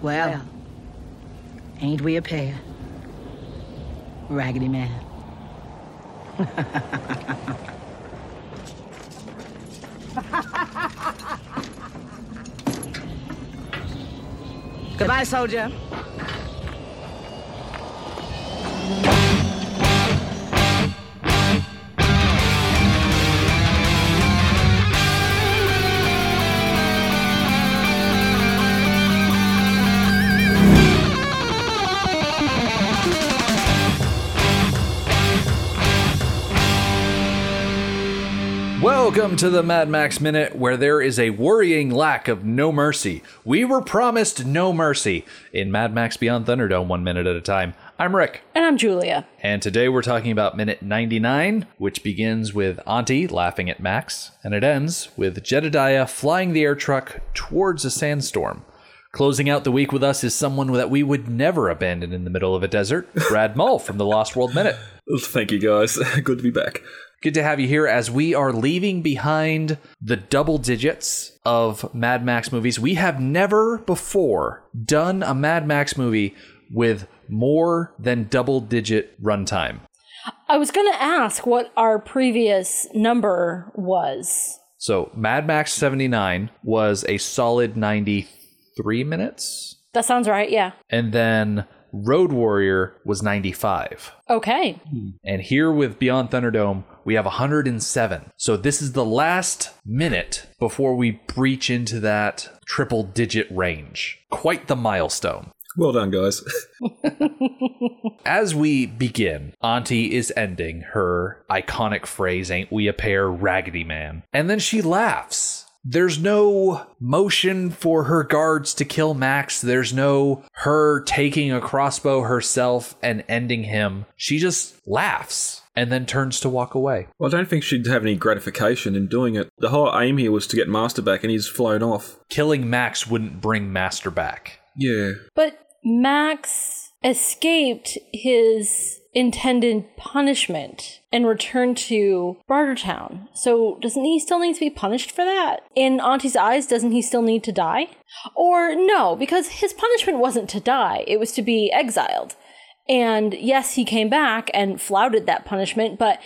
Well, ain't we a pair? Raggedy Man. Goodbye, soldier. Welcome to the Mad Max Minute, where there is a worrying lack of no mercy. We were promised no mercy in Mad Max Beyond Thunderdome, one minute at a time. I'm Rick, And I'm Julia. and today we're talking about minute 99, which begins with Auntie laughing at Max, and it ends with Jedediah flying the air truck towards a sandstorm. Closing out the week with us is someone that we would never abandon in the middle of a desert, Brad Mull from the Lost World Minute. Thank you, guys. Good to be back. Good to have you here as we are leaving behind the double digits of Mad Max movies. We have never before done a Mad Max movie with more than double digit runtime. I was going to ask what our previous number was. So, Mad Max 79 was a solid 93 minutes, That sounds right, yeah. and then Road Warrior was 95. Okay. And here with Beyond Thunderdome, we have 107. So this is the last minute before we breach into that triple digit range. Quite the milestone. Well done, guys. As we begin, Auntie is ending her iconic phrase, Ain't we a pair, Raggedy Man? And then she laughs. There's no motion for her guards to kill Max. There's no her taking a crossbow herself and ending him. She just laughs and then turns to walk away. Well, I don't think she'd have any gratification in doing it. The whole aim here was to get Master back, and he's flown off. Killing Max wouldn't bring Master back. Yeah. But Max escaped his intended punishment and returned to Bartertown. So doesn't he still need to be punished for that? In Auntie's eyes, doesn't he still need to die? Or no, because his punishment wasn't to die, it was to be exiled. And yes, he came back and flouted that punishment, but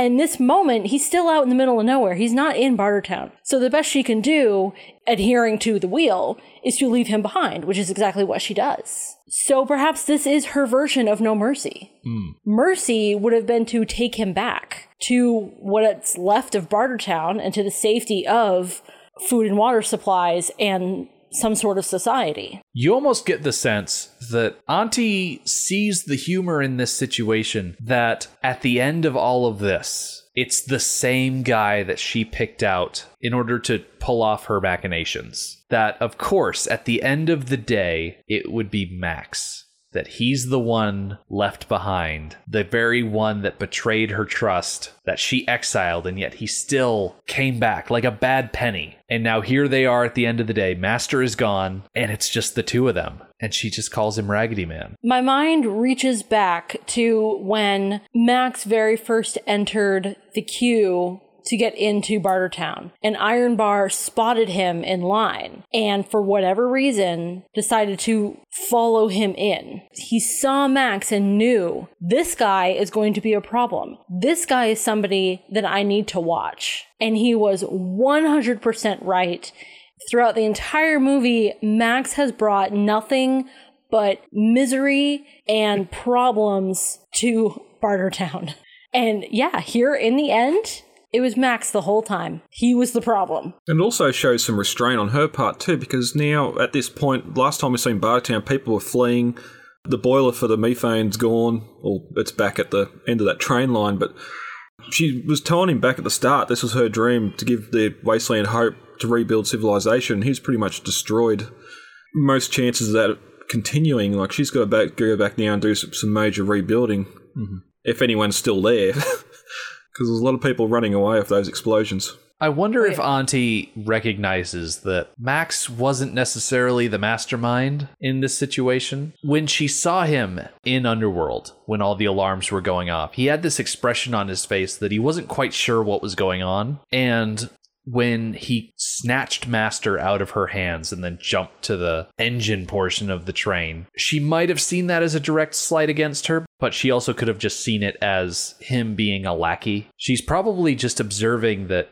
in this moment, he's still out in the middle of nowhere. He's not in Bartertown. So the best she can do, adhering to the wheel, is to leave him behind, which is exactly what she does. So perhaps this is her version of no mercy. Hmm. Mercy would have been to take him back to what's left of Bartertown and to the safety of food and water supplies and some sort of society. You almost get the sense that Auntie sees the humor in this situation that at the end of all of this, it's the same guy that she picked out in order to pull off her machinations. That, of course, at the end of the day, it would be Max. That he's the one left behind, the very one that betrayed her trust, that she exiled, and yet he still came back like a bad penny. And now here they are at the end of the day. Master is gone, and it's just the two of them. And she just calls him Raggedy Man. My mind reaches back to when Max very first entered the queue to get into Bartertown. And Iron Bar spotted him in line and for whatever reason decided to follow him in. He saw Max and knew this guy is going to be a problem. This guy is somebody that I need to watch. And he was 100% right. Throughout the entire movie, Max has brought nothing but misery and problems to Bartertown. And yeah, here in the end, it was Max the whole time. He was the problem. And it also shows some restraint on her part, too, because now, at this point, last time we seen Bartertown, people were fleeing. The boiler for the methane's gone, or it's back at the end of that train line, but she was telling him back at the start this was her dream to give the wasteland hope to rebuild civilization. He's pretty much destroyed. Most chances of that continuing, like she's got to back, go back now and do some, some major rebuilding, mm-hmm. if anyone's still there. Because there's a lot of people running away of those explosions. I wonder oh, if Auntie recognizes that Max wasn't necessarily the mastermind in this situation. When she saw him in Underworld, when all the alarms were going off, he had this expression on his face that he wasn't quite sure what was going on. And when he snatched Master out of her hands and then jumped to the engine portion of the train. She might have seen that as a direct slight against her, but she also could have just seen it as him being a lackey. She's probably just observing that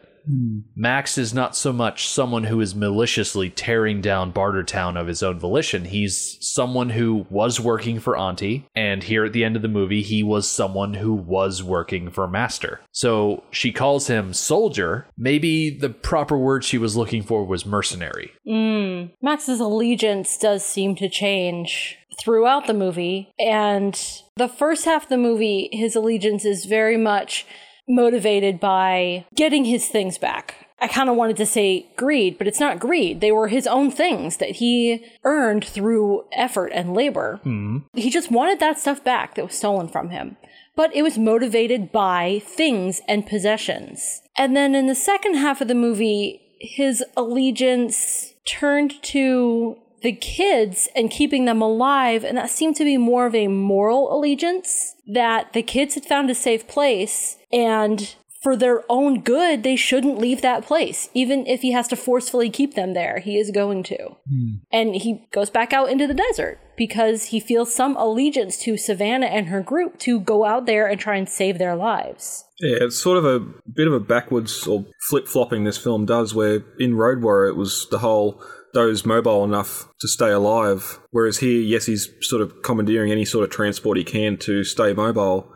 Max is not so much someone who is maliciously tearing down Bartertown of his own volition. He's someone who was working for Auntie, and here at the end of the movie, he was someone who was working for Master. So she calls him soldier. Maybe the proper word she was looking for was mercenary. Mm. Max's allegiance does seem to change throughout the movie. And the first half of the movie, his allegiance is very much motivated by getting his things back. I kind of wanted to say greed, but it's not greed. They were his own things that he earned through effort and labor. Mm-hmm. He just wanted that stuff back that was stolen from him. But it was motivated by things and possessions. And then in the second half of the movie, his allegiance turned to the kids and keeping them alive, and that seemed to be more of a moral allegiance that the kids had found a safe place and for their own good, they shouldn't leave that place. Even if he has to forcefully keep them there, he is going to. Hmm. And he goes back out into the desert because he feels some allegiance to Savannah and her group to go out there and try and save their lives. Yeah, it's sort of a bit of a backwards or flip flopping this film does, where in Road Warrior it was the whole those mobile enough to stay alive, whereas here, yes, he's sort of commandeering any sort of transport he can to stay mobile,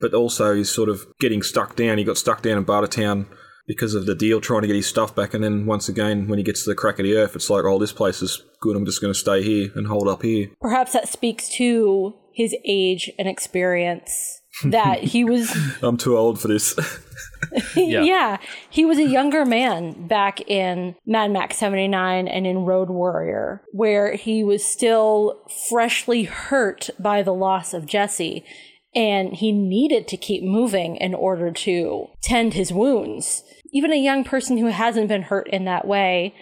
but also he's sort of getting stuck down. He got stuck down in Bartertown because of the deal trying to get his stuff back, and then once again, when he gets to the crack of the earth, it's like, oh, this place is good. I'm just going to stay here and hold up here. Perhaps that speaks to his age and experience that he was I'm too old for this. yeah. he was a younger man back in Mad Max 79 and in Road Warrior, where he was still freshly hurt by the loss of Jesse. And he needed to keep moving in order to tend his wounds. Even a young person who hasn't been hurt in that way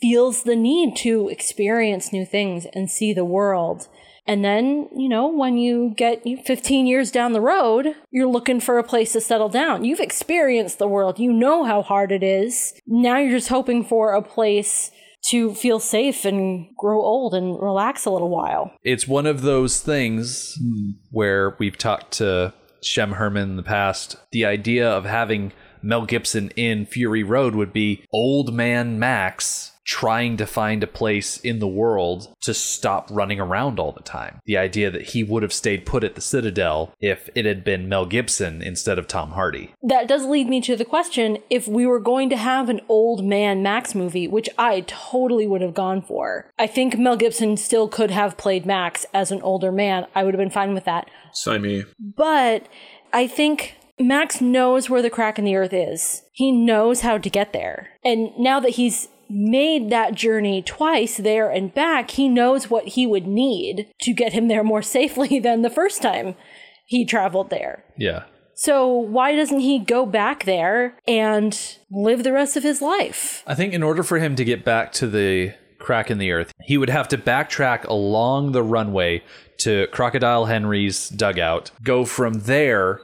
feels the need to experience new things and see the world. And then, you know, when you get 15 years down the road, you're looking for a place to settle down. You've experienced the world, you know how hard it is. Now you're just hoping for a place to feel safe and grow old and relax a little while. It's one of those things hmm. where we've talked to Shem Herman in the past. The idea of having Mel Gibson in Fury Road would be old man Max trying to find a place in the world to stop running around all the time. The idea that he would have stayed put at the Citadel if it had been Mel Gibson instead of Tom Hardy. That does lead me to the question if we were going to have an old man Max movie, which I totally would have gone for. I think Mel Gibson still could have played Max as an older man. I would have been fine with that. Same here. But I think Max knows where the crack in the earth is. He knows how to get there. And now that he's made that journey twice there and back, he knows what he would need to get him there more safely than the first time he traveled there. Yeah. So why doesn't he go back there and live the rest of his life? I think in order for him to get back to the crack in the earth, he would have to backtrack along the runway to Crocodile Henry's dugout, go from there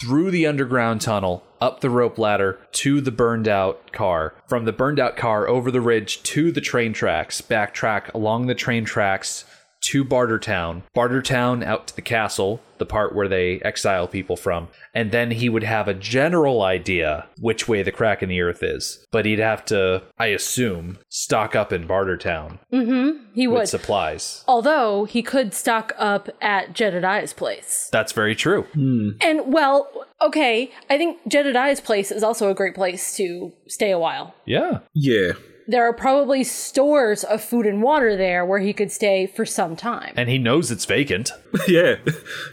through the underground tunnel, up the rope ladder to the burned out car, from the burned out car over the ridge to the train tracks, backtrack along the train tracks to Bartertown, Bartertown out to the castle, the part where they exile people from, and then he would have a general idea which way the crack in the earth is. But he'd have to, I assume, stock up in Bartertown mm-hmm. He with would. supplies. Although he could stock up at Jedediah's place. That's very true. Hmm. And well, okay, I think Jedediah's place is also a great place to stay a while. Yeah. Yeah. There are probably stores of food and water there where he could stay for some time. And he knows it's vacant. yeah.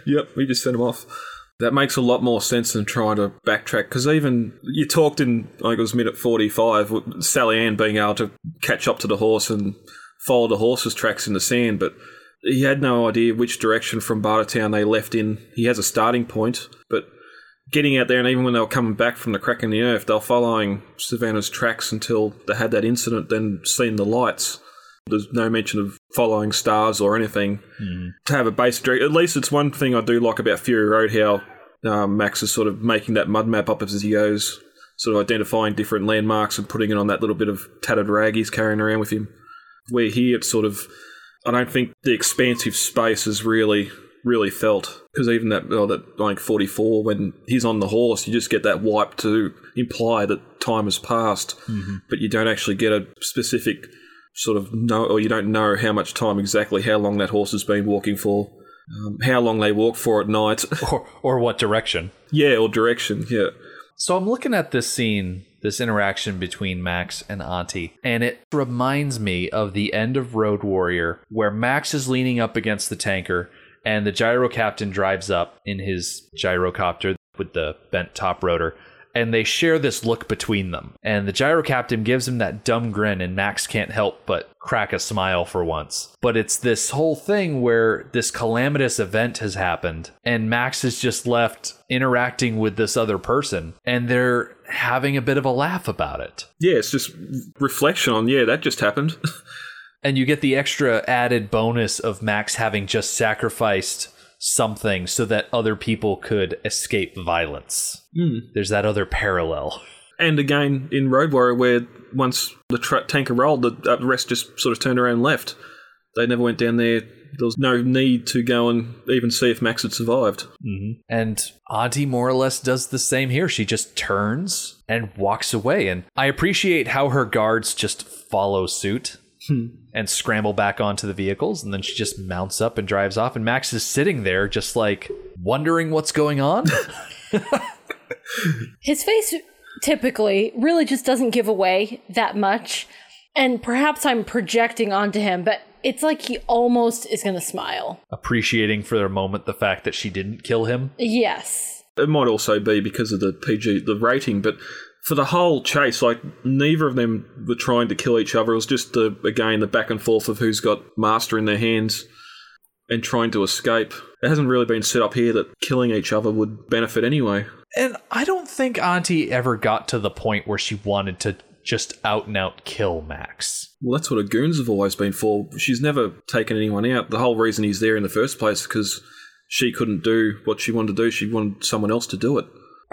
Yep, we just sent him off. That makes a lot more sense than trying to backtrack because even you talked in, I think it was minute 45, with Sally Ann being able to catch up to the horse and follow the horse's tracks in the sand, but he had no idea which direction from Bartertown they left in. He has a starting point, but getting out there, and even when they were coming back from the crack in the earth, they were following Savannah's tracks until they had that incident, then seen the lights. There's no mention of following stars or anything to have a basic direct. At least it's one thing I do like about Fury Road how um, Max is sort of making that mud map up as he goes. sort of identifying different landmarks and putting it on that little bit of tattered rag he's carrying around with him. Where here it's sort of, I don't think the expansive space is really, really felt. Because even that, oh, that like 44, when he's on the horse, you just get that wipe to imply that time has passed, but you don't actually get a specific sort of know, or you don't know how much time exactly, how long that horse has been walking for, um, how long they walk for at night. Or, or what direction. yeah, or direction, yeah. So I'm looking at this scene, this interaction between Max and Auntie, and it reminds me of the end of Road Warrior, where Max is leaning up against the tanker, and the gyro captain drives up in his gyrocopter with the bent top rotor, and they share this look between them. And the gyro captain gives him that dumb grin, and Max can't help but crack a smile for once. But it's this whole thing where this calamitous event has happened, and Max is just left interacting with this other person, and they're having a bit of a laugh about it. Yeah, it's just reflection on, yeah, that just happened. And you get the extra added bonus of Max having just sacrificed something so that other people could escape violence. Hmm. There's that other parallel. and again, in Road Warrior, where once the tra- tanker rolled, the, the rest just sort of turned around and left. They never went down there. There was no need to go and even see if Max had survived. Mm-hmm. And Auntie more or less does the same here. She just turns and walks away. And I appreciate how her guards just follow suit Hmm. and scramble back onto the vehicles. And then she just mounts up and drives off. And Max is sitting there just like wondering what's going on. His face typically really just doesn't give away that much. And perhaps I'm projecting onto him, but it's like he almost is going to smile. appreciating for a moment the fact that she didn't kill him. Yes. It might also be because of the PG, the rating, but for the whole chase, like neither of them were trying to kill each other. It was just the again the back and forth of who's got master in their hands and trying to escape. It hasn't really been set up here that killing each other would benefit anyway. And I don't think Auntie ever got to the point where she wanted to just out and out kill Max. Well, that's what a goons have always been for. She's never taken anyone out. The whole reason he's there in the first place is because she couldn't do what she wanted to do. She wanted someone else to do it.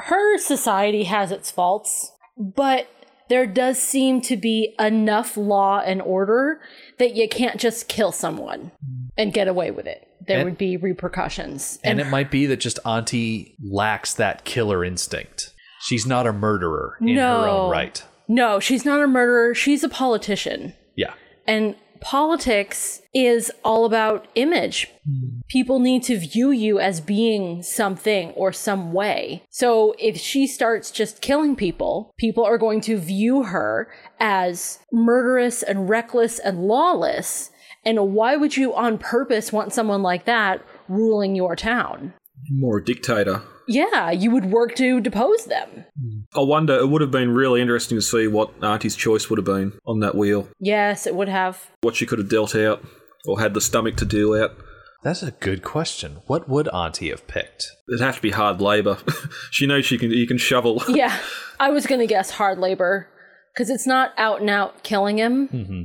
Her society has its faults, but there does seem to be enough law and order that you can't just kill someone and get away with it. There And- would be repercussions. And it might be that just Auntie lacks that killer instinct. She's not a murderer in her No. own right. no, she's not a murderer. She's a politician. Yeah. And politics is all about image. Hmm. People need to view you as being something or some way. So if she starts just killing people, people are going to view her as murderous and reckless and lawless. And why would you on purpose want someone like that ruling your town? More a dictator. Yeah, you would work to depose them. Hmm. I wonder, it would have been really interesting to see what Auntie's choice would have been on that wheel. Yes, it would have. What she could have dealt out or had the stomach to deal out. That's a good question. What would Auntie have picked? It'd have to be hard labour. she knows she can. You can shovel. Yeah, I was going to guess hard labor because it's not out and out killing him, mm-hmm.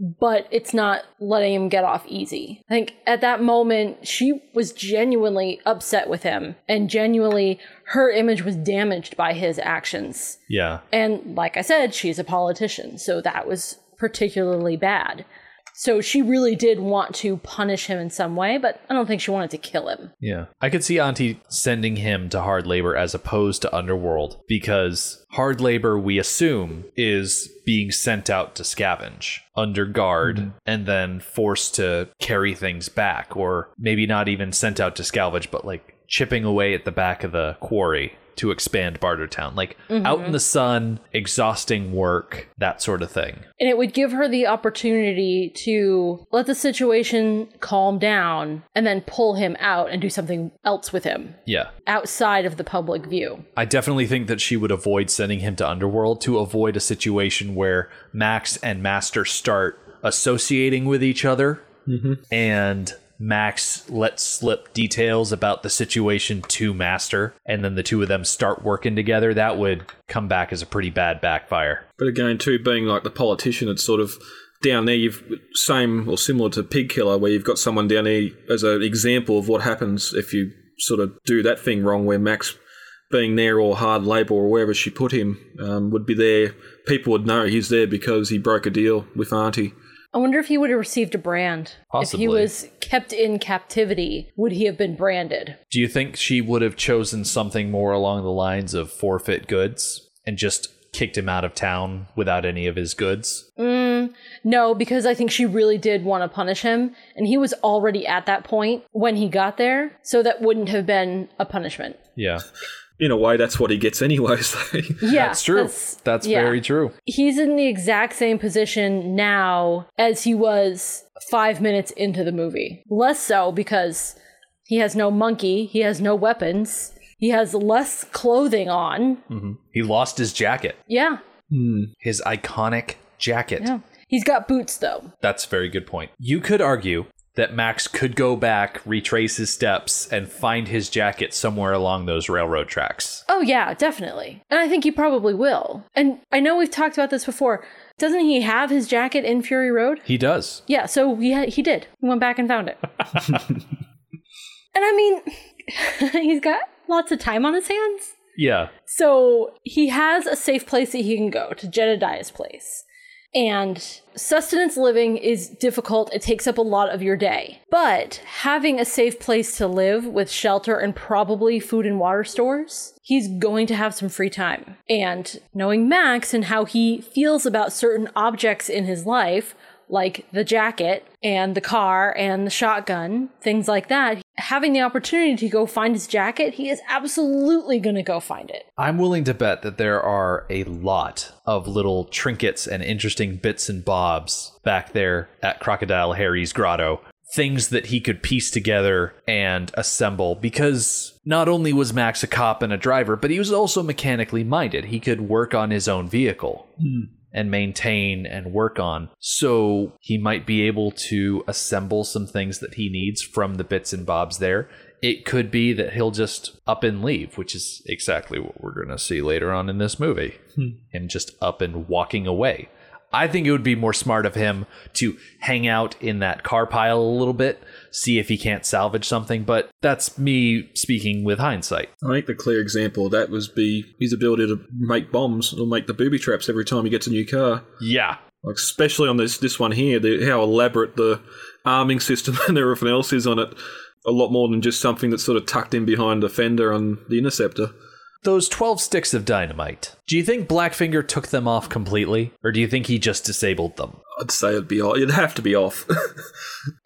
But it's not letting him get off easy. I think at that moment, she was genuinely upset with him, and genuinely her image was damaged by his actions. Yeah. And like I said, she's a politician, so that was particularly bad. So she really did want to punish him in some way, but I don't think she wanted to kill him. Yeah. I could see Auntie sending him to hard labor as opposed to underworld because hard labor, we assume, is being sent out to scavenge under guard mm-hmm. and then forced to carry things back, or maybe not even sent out to scavenge, but like chipping away at the back of the quarry to expand Bartertown. Like mm-hmm. out in the sun, exhausting work, that sort of thing. And it would give her the opportunity to let the situation calm down and then pull him out and do something else with him Yeah. outside of the public view. I definitely think that she would avoid sending him to Underworld to avoid a situation where Max and Master start associating with each other mm-hmm. and Max lets slip details about the situation to Master and then the two of them start working together. That would come back as a pretty bad backfire. But again, too, being like the politician, it's sort of down there. You've same or similar to Pig Killer, where you've got someone down there as an example of what happens if you sort of do that thing wrong, where Max being there or hard labour or wherever she put him um, would be there. People would know he's there because he broke a deal with Auntie. I wonder if he would have received a brand. Possibly. If he was kept in captivity, would he have been branded? Do you think she would have chosen something more along the lines of forfeit goods and just kicked him out of town without any of his goods? Mm, no, because I think she really did want to punish him, and he was already at that point when he got there, so that wouldn't have been a punishment. Yeah. In a way, that's what he gets anyway. So. Yeah, That's true. That's, yeah. very true. He's in the exact same position now as he was five minutes into the movie. Less so because he has no monkey, he has no weapons, he has less clothing on. Mm-hmm. He lost his jacket, Yeah, hmm. his iconic jacket. yeah. He's got boots though. That's a very good point. You could argue that Max could go back, retrace his steps, and find his jacket somewhere along those railroad tracks. Oh, yeah, definitely. And I think he probably will. And I know we've talked about this before. Doesn't he have his jacket in Fury Road? He does. Yeah, so he, ha- he did. He went back and found it. and I mean, he's got lots of time on his hands. Yeah. So he has a safe place that he can go to Jedediah's place. And sustenance living is difficult. It takes up a lot of your day. But having a safe place to live with shelter and probably food and water stores, he's going to have some free time. And knowing Max and how he feels about certain objects in his life, like the jacket and the car and the shotgun, things like that, having the opportunity to go find his jacket, he is absolutely going to go find it. I'm willing to bet that there are a lot of little trinkets and interesting bits and bobs back there at Crocodile Harry's grotto. Things that he could piece together and assemble because not only was Max a cop and a driver, but he was also mechanically minded. He could work on his own vehicle hmm. And maintain and work on. So he might be able to assemble some things that he needs from the bits and bobs there. It could be that he'll just up and leave, which is exactly what we're going to see later on in this movie. Hmm. Him just up and walking away. I think it would be more smart of him to hang out in that car pile a little bit, see if he can't salvage something, but that's me speaking with hindsight. I think the clear example of that was be his ability to make bombs or make the booby traps every time he gets a new car. Yeah. Like especially on this this one here, the, how elaborate the arming system and everything else is on it. A lot more than just something that's sort of tucked in behind the fender on the interceptor. Those 12 sticks of dynamite, do you think Blackfinger took them off completely? Or do you think he just disabled them? I'd say it'd be off. It'd have to be off.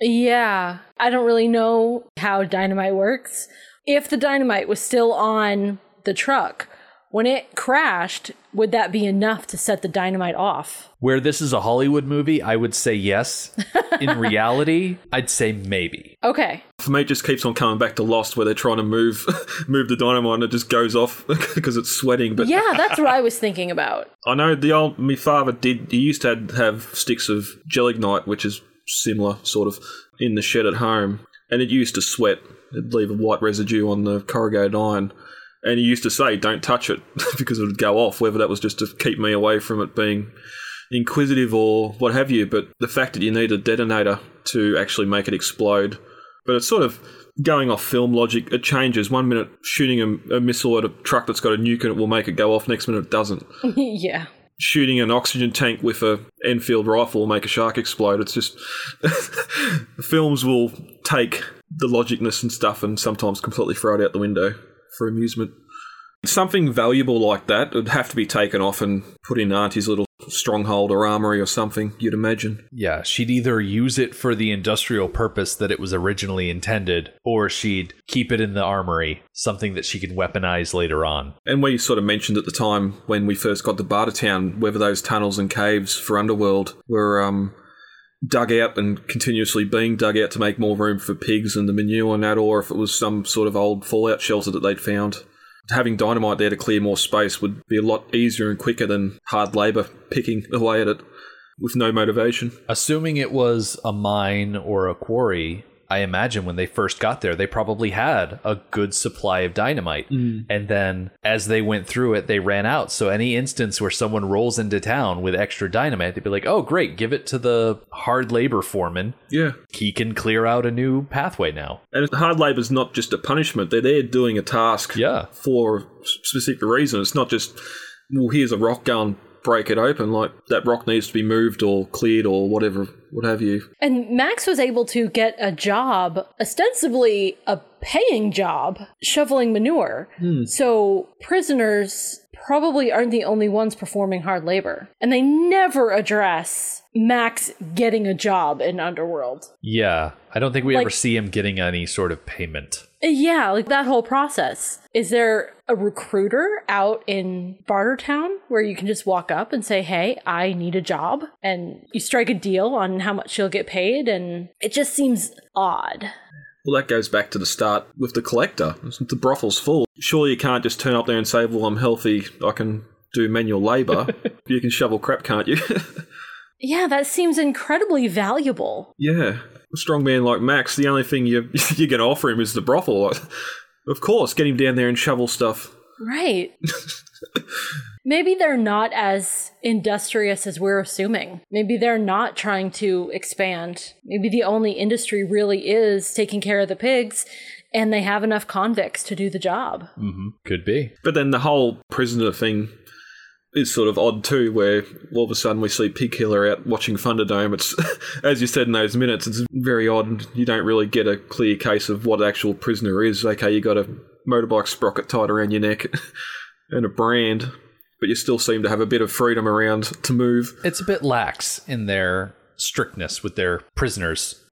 Yeah, I don't really know how dynamite works. If the dynamite was still on the truck, when it crashed, would that be enough to set the dynamite off? Where this is a Hollywood movie, I would say yes. In reality, I'd say maybe. Okay. For me, it just keeps on coming back to Lost, where they're trying to move move the dynamite and it just goes off because it's sweating. But Yeah, that's what I was thinking about. I know the old my father did. He used to have, have sticks of gelignite, which is similar, sort of, in the shed at home, and it used to sweat. It'd leave a white residue on the corrugated iron. And he used to say, "Don't touch it," because it would go off. Whether that was just to keep me away from it being inquisitive or what have you. But the fact that you need a detonator to actually make it explode, but it's sort of going off film logic. It changes. One minute shooting a, a missile at a truck that's got a nuke and it will make it go off. Next minute it doesn't. yeah. Shooting an oxygen tank with a Enfield rifle will make a shark explode. It's just films will take the logicness and stuff and sometimes completely throw it out the window for amusement. Something valuable like that would have to be taken off and put in Auntie's little stronghold or armory or something, you'd imagine. Yeah, she'd either use it for the industrial purpose that it was originally intended, or she'd keep it in the armory, something that she could weaponize later on. And we sort of mentioned at the time when we first got to Bartertown whether those tunnels and caves for Underworld were um, dug out and continuously being dug out to make more room for pigs and the manure and that, or if it was some sort of old fallout shelter that they'd found. Having dynamite there to clear more space would be a lot easier and quicker than hard labour picking away at it with no motivation. Assuming it was a mine or a quarry, I imagine when they first got there, they probably had a good supply of dynamite. Mm. And then as they went through it, they ran out. So any instance where someone rolls into town with extra dynamite, they'd be like, oh, great, give it to the hard labor foreman. Yeah. He can clear out a new pathway now. And hard labour is not just a punishment. They're there doing a task Yeah. for a specific reason. It's not just, well, here's a rock, and break it open. Like, that rock needs to be moved or cleared or whatever, what have you. And Max was able to get a job, ostensibly a paying job, shoveling manure. Hmm. So prisoners probably aren't the only ones performing hard labor. And they never address Max getting a job in Underworld. Yeah. I don't think we Like- ever see him getting any sort of payment. Yeah, like that whole process. Is there a recruiter out in Bartertown where you can just walk up and say, "Hey, I need a job," and you strike a deal on how much you'll get paid, and it just seems odd. Well, that goes back to the start with the collector. The brothel's full. Surely you can't just turn up there and say, well, I'm healthy, I can do manual labour. you can shovel crap, can't you? Yeah, that seems incredibly valuable. yeah. A strong man like Max, the only thing you, you're going to offer him is the brothel. Of course, get him down there and shovel stuff. Right. Maybe they're not as industrious as we're assuming. Maybe they're not trying to expand. Maybe the only industry really is taking care of the pigs and they have enough convicts to do the job. hmm Could be. But then the whole prisoner thing is sort of odd too, where all of a sudden we see Pig Killer out watching Thunderdome. It's, as you said in those minutes, it's very odd. and You don't really get a clear case of what actual prisoner is. Okay, you got a motorbike sprocket tied around your neck and a brand, but you still seem to have a bit of freedom around to move. It's a bit lax in their strictness with their prisoners.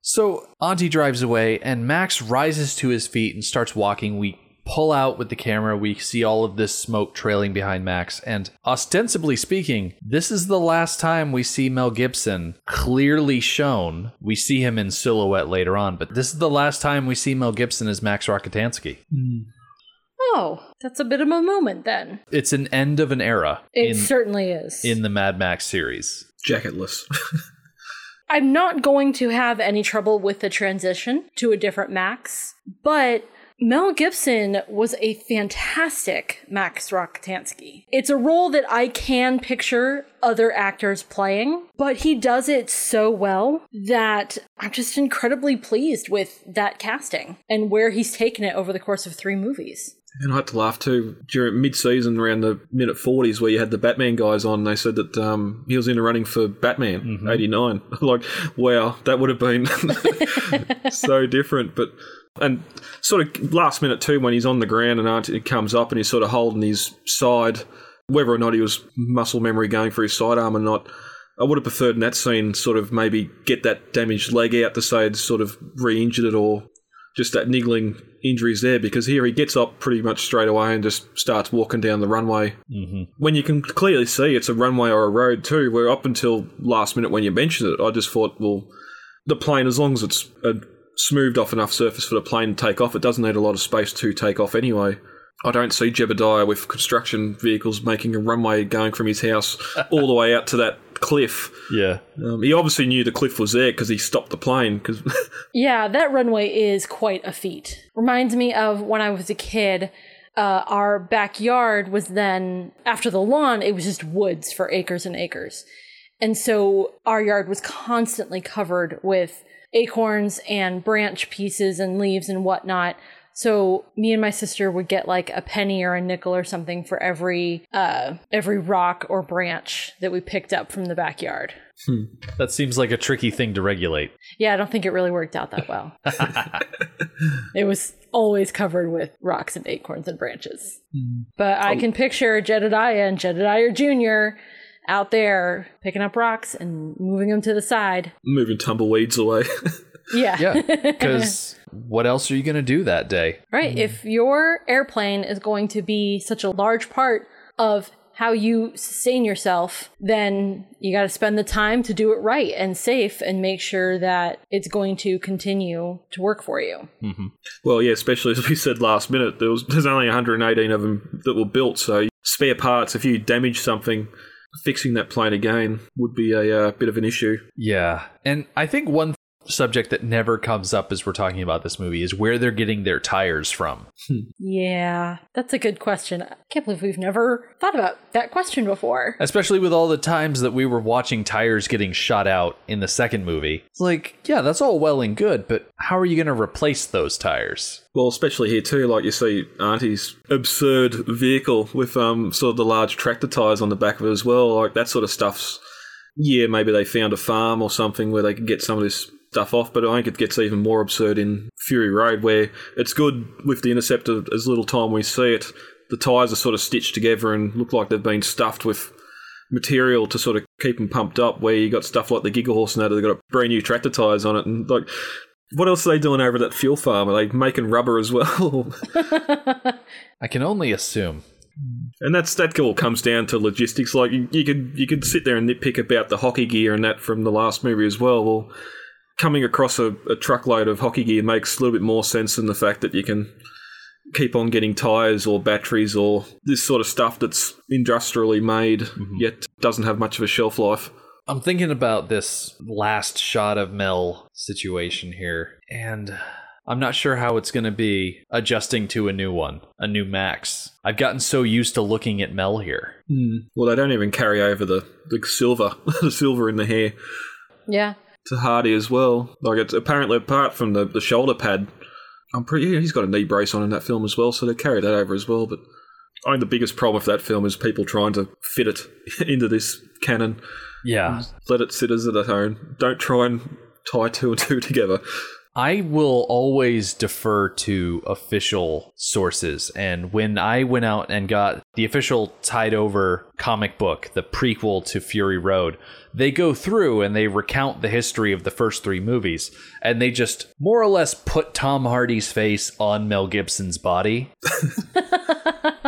So Auntie drives away, and Max rises to his feet and starts walking. We pull out with the camera. We see all of this smoke trailing behind Max. And ostensibly speaking, this is the last time we see Mel Gibson clearly shown. We see him in silhouette later on, but this is the last time we see Mel Gibson as Max Rockatansky. Hmm. Oh, that's a bit of a moment then. It's an end of an era It in, certainly is. in the Mad Max series. Jacketless. I'm not going to have any trouble with the transition to a different Max, but Mel Gibson was a fantastic Max Rockatansky. It's a role that I can picture other actors playing, but he does it so well that I'm just incredibly pleased with that casting and where he's taken it over the course of three movies. And I had to laugh too during mid-season, around the minute forties, where you had the Batman guys on. They said that um, he was in the running for Batman '89. like, wow, that would have been so different. But and sort of last minute too, when he's on the ground and Auntie comes up and he's sort of holding his side, whether or not he was muscle memory going for his sidearm or not. I would have preferred in that scene sort of maybe get that damaged leg out to say it's sort of re-injured it or just that niggling injuries there because here he gets up pretty much straight away and just starts walking down the runway. Mm-hmm. When you can clearly see it's a runway or a road too, where up until last minute when you mentioned it, I just thought, well, the plane, as long as it's a smoothed off enough surface for the plane to take off, it doesn't need a lot of space to take off anyway. I don't see Jebediah with construction vehicles making a runway going from his house all the way out to that cliff. Yeah. Um, he obviously knew the cliff was there because he stopped the plane. Because Yeah, that runway is quite a feat. Reminds me of when I was a kid. Uh, our backyard was then, after the lawn, it was just woods for acres and acres. And so our yard was constantly covered with acorns and branch pieces and leaves and whatnot. So me and my sister would get like a penny or a nickel or something for every uh, every rock or branch that we picked up from the backyard. That seems like a tricky thing to regulate. Yeah, I don't think it really worked out that well. it was always covered with rocks and acorns and branches. But I can picture Jedediah and Jedediah Jr. out there picking up rocks and moving them to the side. moving tumbleweeds away. Yeah. Yeah. Because what else are you going to do that day? Right. If your airplane is going to be such a large part of how you sustain yourself, then you got to spend the time to do it right and safe and make sure that it's going to continue to work for you. well, yeah, especially as we said last minute, there was there's only 118 of them that were built, so spare parts. If you damage something, fixing that plane again would be a uh, bit of an issue. Yeah. And I think one subject that never comes up as we're talking about this movie is where they're getting their tires from. Yeah, that's a good question. I can't believe we've never thought about that question before. Especially with all the times that we were watching tires getting shot out in the second movie. It's like, yeah, that's all well and good, but how are you going to replace those tires? Well, especially here too, like you see Auntie's absurd vehicle with um sort of the large tractor tires on the back of it as well. Like that sort of stuff's yeah, maybe they found a farm or something where they could get some of this stuff off, but I think it gets even more absurd in Fury Road where it's good with the Interceptor as little time we see it. The tyres are sort of stitched together and look like they've been stuffed with material to sort of keep them pumped up. Where you got stuff like the Giga Horse and that, they've got brand new tractor tyres on it, and like, what else are they doing over at that fuel farm? Are they making rubber as well? I can only assume. And that's that all comes down to logistics. Like you, you could you could sit there and nitpick about the hockey gear and that from the last movie as well. Well, coming across a, a truckload of hockey gear makes a little bit more sense than the fact that you can keep on getting tires or batteries or this sort of stuff that's industrially made mm-hmm. yet doesn't have much of a shelf life. I'm thinking about this last shot of Mel situation here, and I'm not sure how it's going to be adjusting to a new one, a new Max. I've gotten so used to looking at Mel here. Hmm. Well, they don't even carry over the, the silver, the silver in the hair Yeah. To Hardy as well. Like it's apparently apart from the, the shoulder pad, I'm pretty. Yeah, he's got a knee brace on in that film as well, so they carry that over as well. But I think the biggest problem with that film is people trying to fit it into this canon. Yeah. Let it sit as its own. Don't try and tie two and two together. I will always defer to official sources. And when I went out and got the official tied over comic book, the prequel to Fury Road, they go through and they recount the history of the first three movies. And they just more or less put Tom Hardy's face on Mel Gibson's body.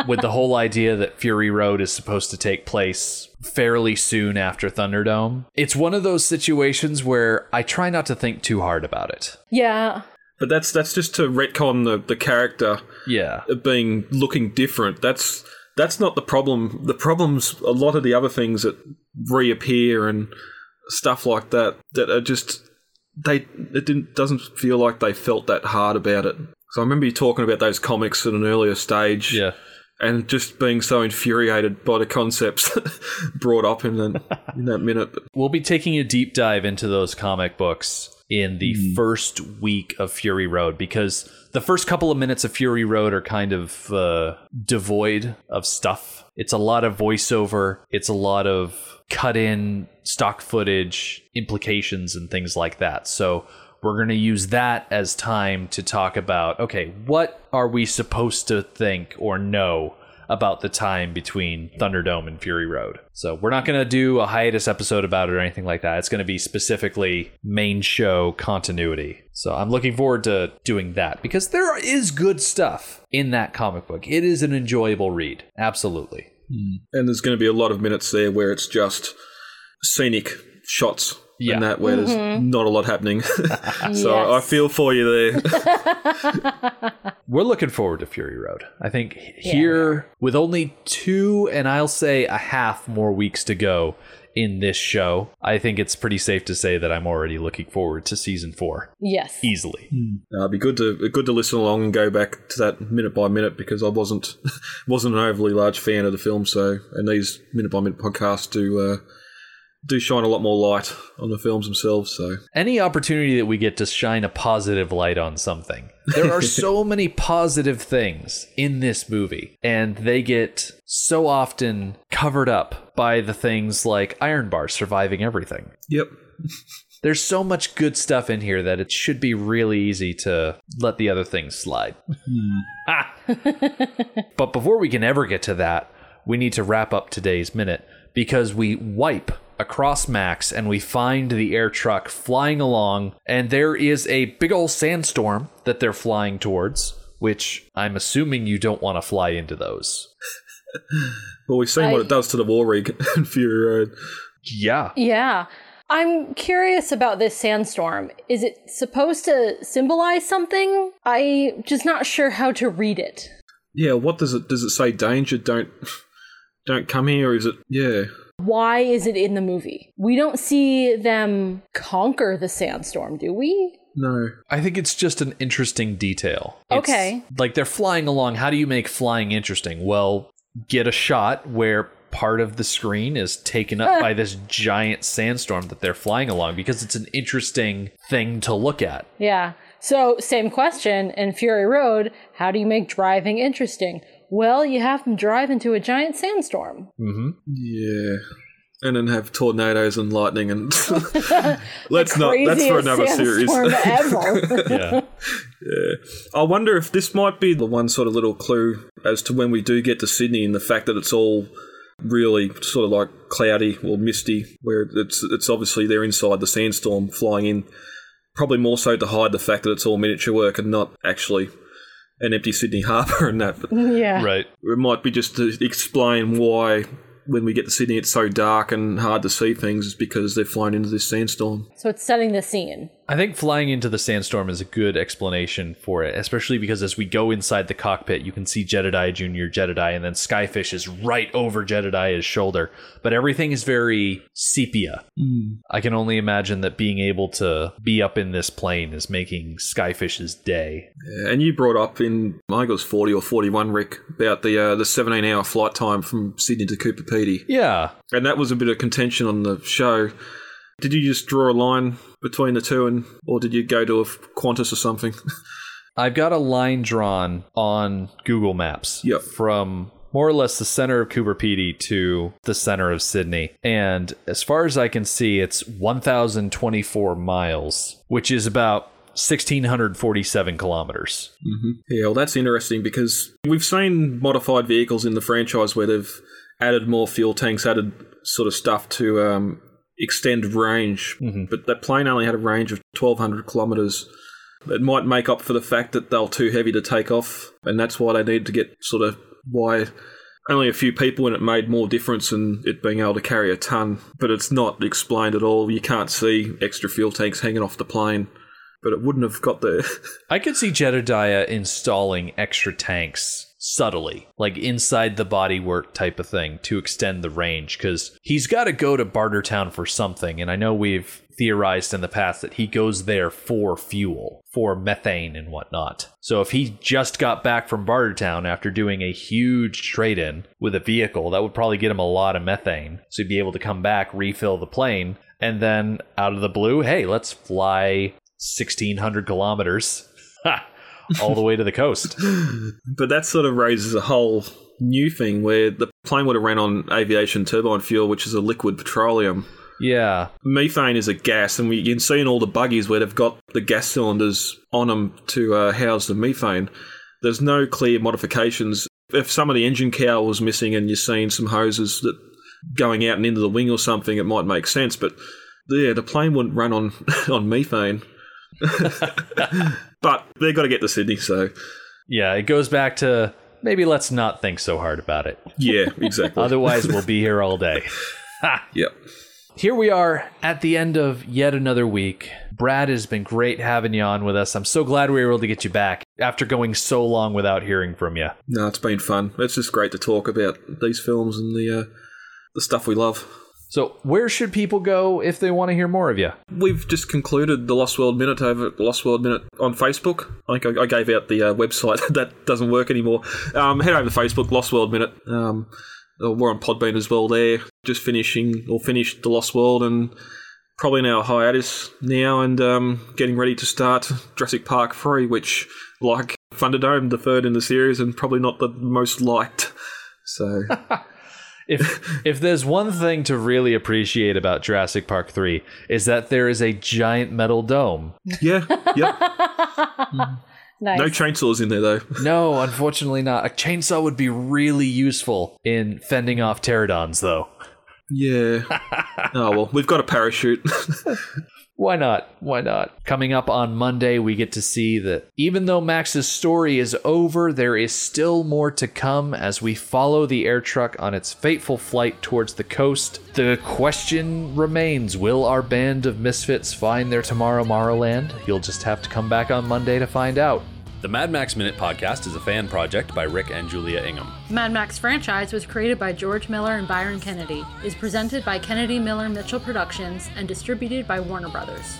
with the whole idea that Fury Road is supposed to take place fairly soon after Thunderdome. It's one of those situations where I try not to think too hard about it. Yeah. But that's that's just to retcon the, the character Yeah. being looking different. That's that's not the problem. The problem's a lot of the other things that reappear and stuff like that that are just they it didn't doesn't feel like they felt that hard about it. So I remember you talking about those comics at an earlier stage. Yeah. and just being so infuriated by the concepts brought up in that, in that minute. We'll be taking a deep dive into those comic books in the first week of Fury Road because the first couple of minutes of Fury Road are kind of uh, devoid of stuff. It's a lot of voiceover, it's a lot of cut in stock footage, implications, and things like that. So we're going to use that as time to talk about okay, what are we supposed to think or know about the time between Thunderdome and Fury Road. So we're not going to do a hiatus episode about it or anything like that. It's going to be specifically main show continuity. So I'm looking forward to doing that because there is good stuff in that comic book. It is an enjoyable read. Absolutely. Hmm. and there's going to be a lot of minutes there where it's just scenic shots Yeah. and that where there's mm-hmm. not a lot happening. so I feel for you there. We're looking forward to Fury Road. I think here, with only two and I'll say a half more weeks to go in this show, I think it's pretty safe to say that I'm already looking forward to season four Yes. easily. Uh, it'd be good to good to listen along and go back to that minute by minute because I wasn't wasn't an overly large fan of the film. So and these minute by minute podcasts do uh, do shine a lot more light on the films themselves. So any opportunity that we get to shine a positive light on something. There are so many positive things in this movie, and they get so often covered up by the things like Iron Bar surviving everything. yep, There's so much good stuff in here that it should be really easy to let the other things slide. Ah. but before we can ever get to that, we need to wrap up today's minute because we wipe across Max and we find the air truck flying along, and there is a big old sandstorm that they're flying towards, which I'm assuming you don't want to fly into those. well we've seen what it does to the war rig in Fury Road. Yeah. Yeah. I'm curious about this sandstorm. Is it supposed to symbolize something? I'm just not sure how to read it. Yeah, what does it does it say? Danger, don't don't come here? Or is it? Yeah. Why is it in the movie? We don't see them conquer the sandstorm, do we? No. I think it's just an interesting detail. It's Okay. Like they're flying along. How do you make flying interesting? Well, get a shot where part of the screen is taken up by this giant sandstorm that they're flying along because it's an interesting thing to look at. Yeah. So, same question in Fury Road how do you make driving interesting? Well, you have them drive into a giant sandstorm. Mm-hmm. Yeah. And then have tornadoes and lightning and let's not. That's for another series. sandstorm ever. Yeah. I wonder if this might be the one sort of little clue as to when we do get to Sydney and the fact that it's all really sort of like cloudy or misty, where it's it's obviously they're inside the sandstorm flying in. Probably more so to hide the fact that it's all miniature work and not actually an empty Sydney harbour and that. But yeah. Right. it might be just to explain why when we get to Sydney it's so dark and hard to see things is because they've flown into this sandstorm. So, it's setting the scene. I think flying into the sandstorm is a good explanation for it, especially because as we go inside the cockpit, you can see Jedediah Jr., Jedediah, and then Skyfish is right over Jedediah's shoulder. But everything is very sepia. I can only imagine that being able to be up in this plane is making Skyfish's day. Yeah, and you brought up in I think it was forty or forty one, Rick, about the uh, the seventeen hour flight time from Sydney to Coober Pedy. Yeah. And that was a bit of contention on the show. Did you just draw a line between the two and or did you go to a Qantas or something? I've got a line drawn on Google Maps Yep. from more or less the center of Coober to the center of Sydney. And as far as I can see, it's 1,024 miles, which is about 1,647 kilometers. yeah, well that's interesting because we've seen modified vehicles in the franchise where they've added more fuel tanks, added sort of stuff to um, extend range. Mm-hmm. But that plane only had a range of twelve hundred kilometers. It might make up for the fact that they were too heavy to take off, and that's why they need to get sort of why only a few people and it made more difference in it being able to carry a ton. But it's not explained at all. You can't see extra fuel tanks hanging off the plane, but it wouldn't have got there. I could see Jedediah installing extra tanks subtly, like inside the bodywork type of thing to extend the range, because he's got to go to Bartertown for something. And I know we've theorized in the past that he goes there for fuel, for methane and whatnot. So if he just got back from Bartertown after doing a huge trade in with a vehicle, that would probably get him a lot of methane. So he'd be able to come back, refill the plane, and then out of the blue, hey, let's fly 1600 kilometers all the way to the coast. But that sort of raises a whole new thing where the plane would have ran on aviation turbine fuel, which is a liquid petroleum. Yeah. Methane is a gas, and we you can see in all the buggies where they've got the gas cylinders on them to uh, house the methane. There's no clear modifications. If some of the engine cowl was missing and you're seeing some hoses that going out and into the wing or something, it might make sense. But yeah, the plane wouldn't run on on methane. but they've got to get to Sydney, so Yeah, it goes back to maybe let's not think so hard about it. yeah, exactly. Otherwise, we'll be here all day. yep. Here we are at the end of yet another week. Brad has been great having you on with us. I'm so glad we were able to get you back after going so long without hearing from you. No, it's been fun. It's just great to talk about these films and the uh, the stuff we love. So, where should people go if they want to hear more of you? We've just concluded the Lost World Minute over at the Lost World Minute on Facebook. I think I, I gave out the uh, website that doesn't work anymore. Um, head over to Facebook, Lost World Minute. Um, uh, we're on Podbean as well. There, just finishing or finished the Lost World and probably now hiatus now and um, getting ready to start Jurassic Park 3, which, like Thunderdome, the third in the series and probably not the most liked. So, If if there's one thing to really appreciate about Jurassic Park 3 is that there is a giant metal dome. yeah, yep. Nice. No chainsaws in there, though. No, unfortunately not. A chainsaw would be really useful in fending off pterodons though. Yeah. oh, well, we've got a parachute. Why not? Why not? Coming up on Monday, we get to see that even though Max's story is over, there is still more to come as we follow the air truck on its fateful flight towards the coast. The question remains will our band of misfits find their tomorrow Morrowland? You'll just have to come back on Monday to find out. The Mad Max Minute podcast is a fan project by Rick and Julia Ingham. The Mad Max franchise was created by George Miller and Byron Kennedy, is presented by Kennedy Miller Mitchell Productions, and distributed by Warner Brothers.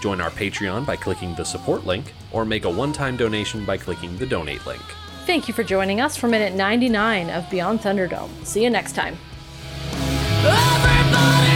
join our Patreon by clicking the support link, or make a one time donation by clicking the donate link. Thank you for joining us for minute 99 of Beyond Thunderdome. See you next time. Everybody say